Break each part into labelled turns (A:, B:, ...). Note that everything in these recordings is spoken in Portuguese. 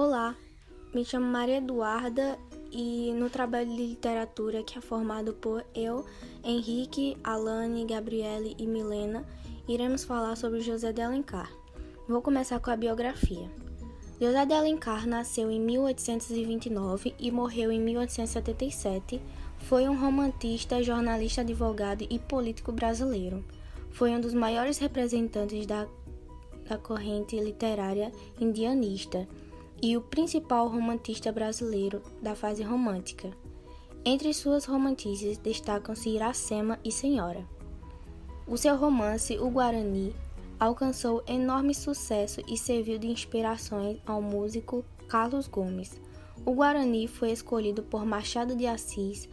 A: Olá, me chamo Maria Eduarda e no trabalho de literatura que é formado por eu, Henrique, Alane, Gabriele e Milena, iremos falar sobre José de Alencar. Vou começar com a biografia. José de Alencar nasceu em 1829 e morreu em 1877. Foi um romantista, jornalista, advogado e político brasileiro. Foi um dos maiores representantes da, da corrente literária indianista e o principal romantista brasileiro da fase romântica. Entre suas romantices destacam-se Iracema e Senhora. O seu romance, O Guarani, alcançou enorme sucesso e serviu de inspiração ao músico Carlos Gomes. O Guarani foi escolhido por Machado de Assis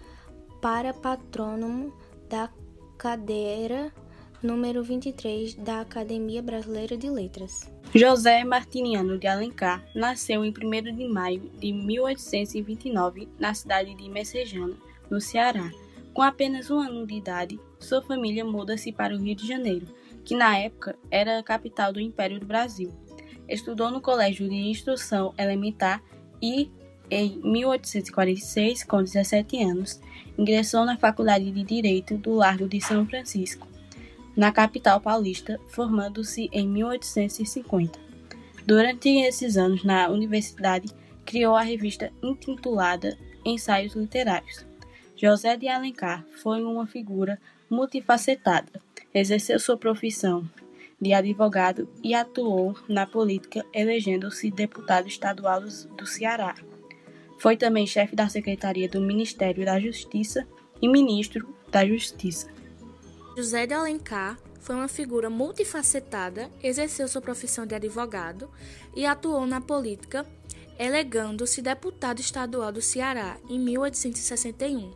A: para patrônomo da cadeira número 23 da Academia Brasileira de Letras.
B: José Martiniano de Alencar nasceu em 1 de maio de 1829 na cidade de Messejana, no Ceará. Com apenas um ano de idade, sua família muda-se para o Rio de Janeiro, que na época era a capital do Império do Brasil. Estudou no Colégio de Instrução Elementar e, em 1846, com 17 anos, ingressou na Faculdade de Direito do Largo de São Francisco na capital paulista, formando-se em 1850. Durante esses anos na universidade, criou a revista intitulada Ensaios Literários. José de Alencar foi uma figura multifacetada. Exerceu sua profissão de advogado e atuou na política, elegendo-se deputado estadual do Ceará. Foi também chefe da Secretaria do Ministério da Justiça e ministro da Justiça.
C: José de Alencar foi uma figura multifacetada, exerceu sua profissão de advogado e atuou na política, elegando-se deputado estadual do Ceará em 1861.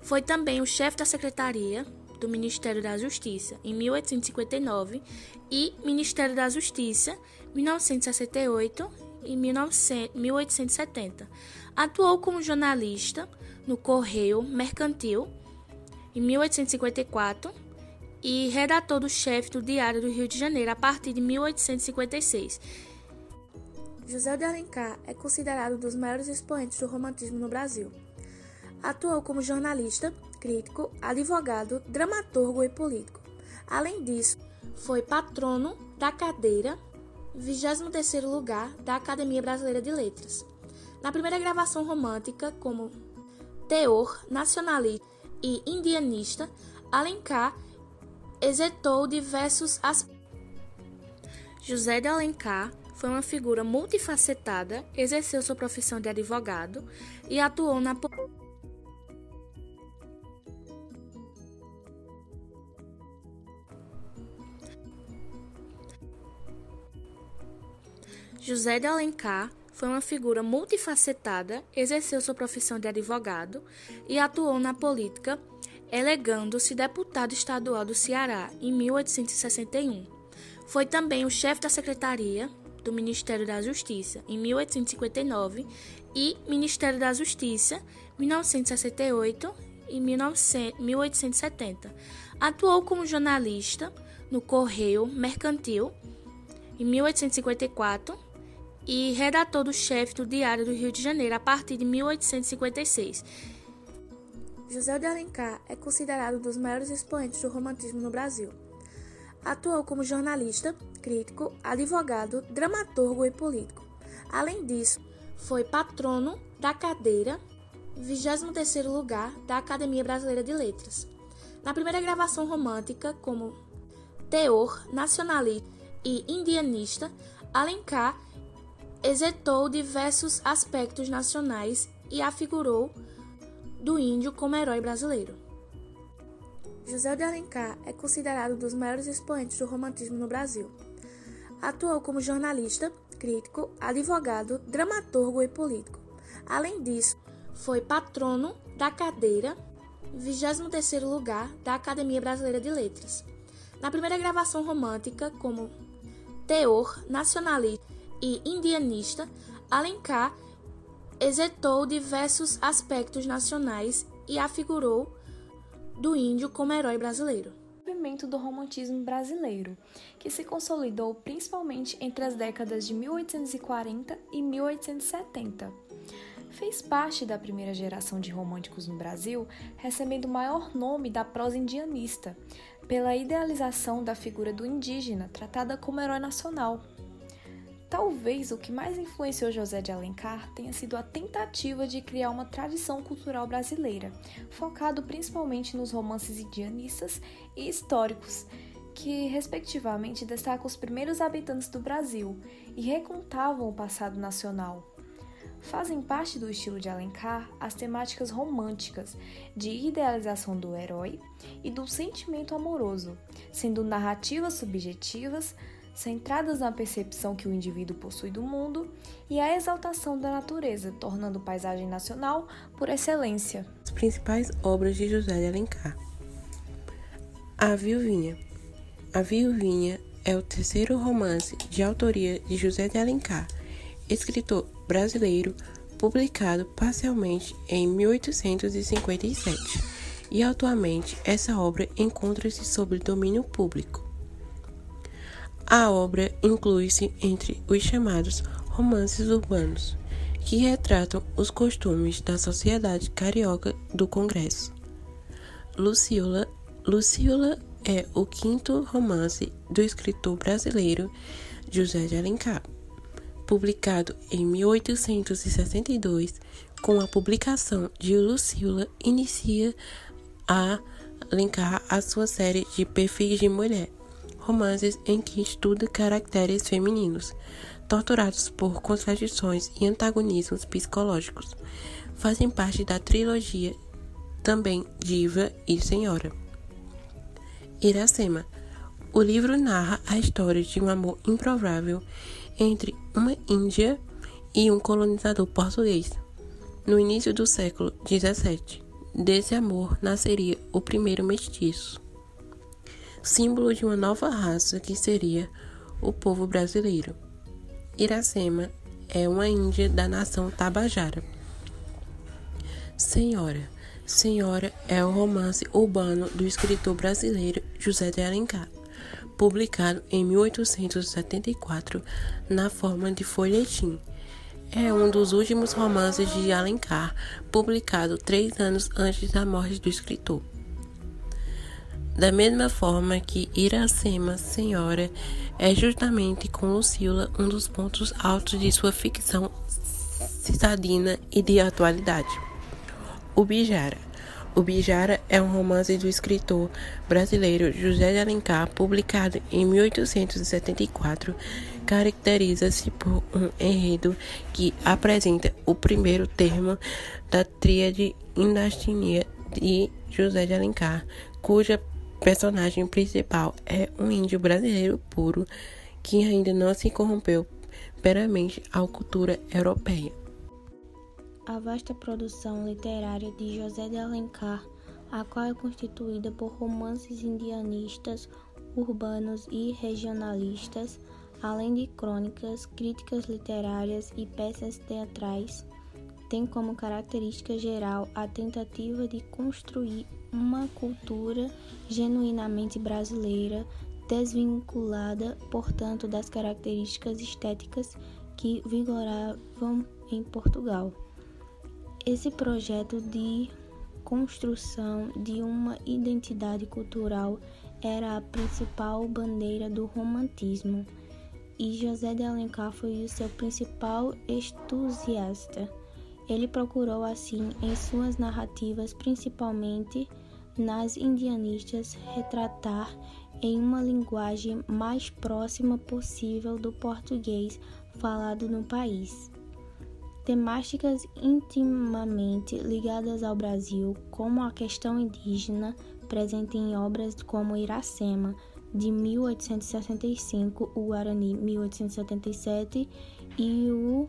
C: Foi também o chefe da Secretaria do Ministério da Justiça em 1859 e Ministério da Justiça 1968 e 1870. Atuou como jornalista no Correio Mercantil em 1854 e redator do chefe do Diário do Rio de Janeiro a partir de 1856.
D: José de Alencar é considerado um dos maiores expoentes do romantismo no Brasil. Atuou como jornalista, crítico, advogado, dramaturgo e político. Além disso, foi patrono da cadeira 23º lugar da Academia Brasileira de Letras. Na primeira gravação romântica, como teor nacionalista e indianista, Alencar exetou diversos aspectos.
C: José de Alencar foi uma figura multifacetada, exerceu sua profissão de advogado e atuou na José de Alencar foi uma figura multifacetada, exerceu sua profissão de advogado e atuou na política elegando-se deputado estadual do Ceará em 1861. Foi também o chefe da Secretaria do Ministério da Justiça em 1859 e Ministério da Justiça 1968 e 1870. Atuou como jornalista no Correio Mercantil em 1854 e redator do chefe do Diário do Rio de Janeiro a partir de 1856
D: José de Alencar é considerado um dos maiores expoentes do romantismo no Brasil. Atuou como jornalista, crítico, advogado, dramaturgo e político. Além disso, foi patrono da cadeira 23º lugar da Academia Brasileira de Letras. Na primeira gravação romântica, como teor nacionalista e indianista, Alencar exetou diversos aspectos nacionais e afigurou do índio como herói brasileiro. José de Alencar é considerado um dos maiores expoentes do romantismo no Brasil. Atuou como jornalista, crítico, advogado, dramaturgo e político. Além disso, foi patrono da cadeira 23º lugar da Academia Brasileira de Letras. Na primeira gravação romântica, como teor nacionalista e indianista, Alencar exetou diversos aspectos nacionais e afigurou do índio como herói brasileiro.
C: surgimento do romantismo brasileiro, que se consolidou principalmente entre as décadas de 1840 e 1870. Fez parte da primeira geração de românticos no Brasil, recebendo o maior nome da prosa indianista, pela idealização da figura do indígena, tratada como herói nacional. Talvez o que mais influenciou José de Alencar tenha sido a tentativa de criar uma tradição cultural brasileira, focado principalmente nos romances indianistas e históricos, que respectivamente destacam os primeiros habitantes do Brasil e recontavam o passado nacional. Fazem parte do estilo de Alencar as temáticas românticas, de idealização do herói e do sentimento amoroso, sendo narrativas subjetivas centradas na percepção que o indivíduo possui do mundo e a exaltação da natureza, tornando paisagem nacional por excelência.
E: As principais obras de José de Alencar. A Viuvinha. A Viuvinha é o terceiro romance de autoria de José de Alencar, escritor brasileiro, publicado parcialmente em 1857, e atualmente essa obra encontra-se sob domínio público. A obra inclui-se entre os chamados romances urbanos, que retratam os costumes da sociedade carioca do Congresso. Luciola, Luciola é o quinto romance do escritor brasileiro José de Alencar, publicado em 1862. Com a publicação de Luciola, inicia a Alencar a sua série de perfis de mulher romances em que estuda caracteres femininos, torturados por contradições e antagonismos psicológicos. Fazem parte da trilogia também Diva e Senhora. Iracema. O livro narra a história de um amor improvável entre uma índia e um colonizador português. No início do século XVII, desse amor nasceria o primeiro mestiço símbolo de uma nova raça que seria o povo brasileiro. Iracema é uma índia da nação Tabajara. Senhora. Senhora é o romance urbano do escritor brasileiro José de Alencar, publicado em 1874 na forma de folhetim. É um dos últimos romances de Alencar, publicado três anos antes da morte do escritor. Da mesma forma que Iracema Senhora é justamente com Lucila um dos pontos altos de sua ficção cidadina e de atualidade. O Bijara. O Bijara é um romance do escritor brasileiro José de Alencar, publicado em 1874. Caracteriza-se por um enredo que apresenta o primeiro termo da tríade indastínia de José de Alencar, cuja personagem principal é um índio brasileiro puro que ainda não se corrompeu peramente à cultura europeia.
A: A vasta produção literária de José de Alencar, a qual é constituída por romances indianistas, urbanos e regionalistas, além de crônicas, críticas literárias e peças teatrais, tem como característica geral a tentativa de construir uma cultura genuinamente brasileira, desvinculada, portanto, das características estéticas que vigoravam em Portugal. Esse projeto de construção de uma identidade cultural era a principal bandeira do romantismo, e José de Alencar foi o seu principal entusiasta. Ele procurou, assim, em suas narrativas, principalmente nas indianistas retratar em uma linguagem mais próxima possível do português falado no país. Temáticas intimamente ligadas ao Brasil, como a questão indígena, presente em obras como Iracema, de 1865, o Guarani, 1877, e o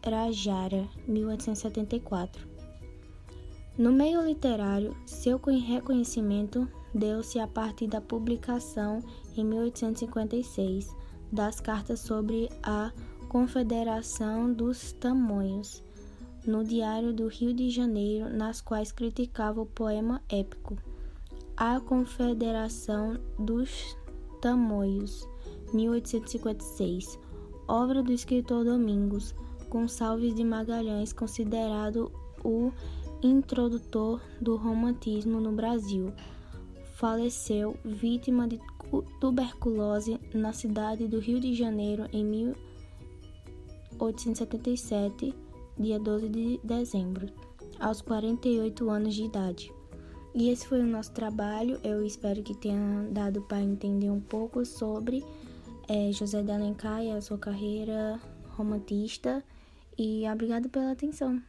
A: Ubirajara, 1874. No meio literário, seu reconhecimento deu-se a partir da publicação, em 1856, das cartas sobre a Confederação dos Tamanhos, no Diário do Rio de Janeiro, nas quais criticava o poema épico. A Confederação dos Tamoios, 1856. Obra do escritor Domingos Gonçalves de Magalhães, considerado o introdutor do romantismo no Brasil. Faleceu vítima de tuberculose na cidade do Rio de Janeiro em 1877, dia 12 de dezembro, aos 48 anos de idade. E esse foi o nosso trabalho. Eu espero que tenha dado para entender um pouco sobre é, José de Alencar e a sua carreira romantista. E obrigado pela atenção.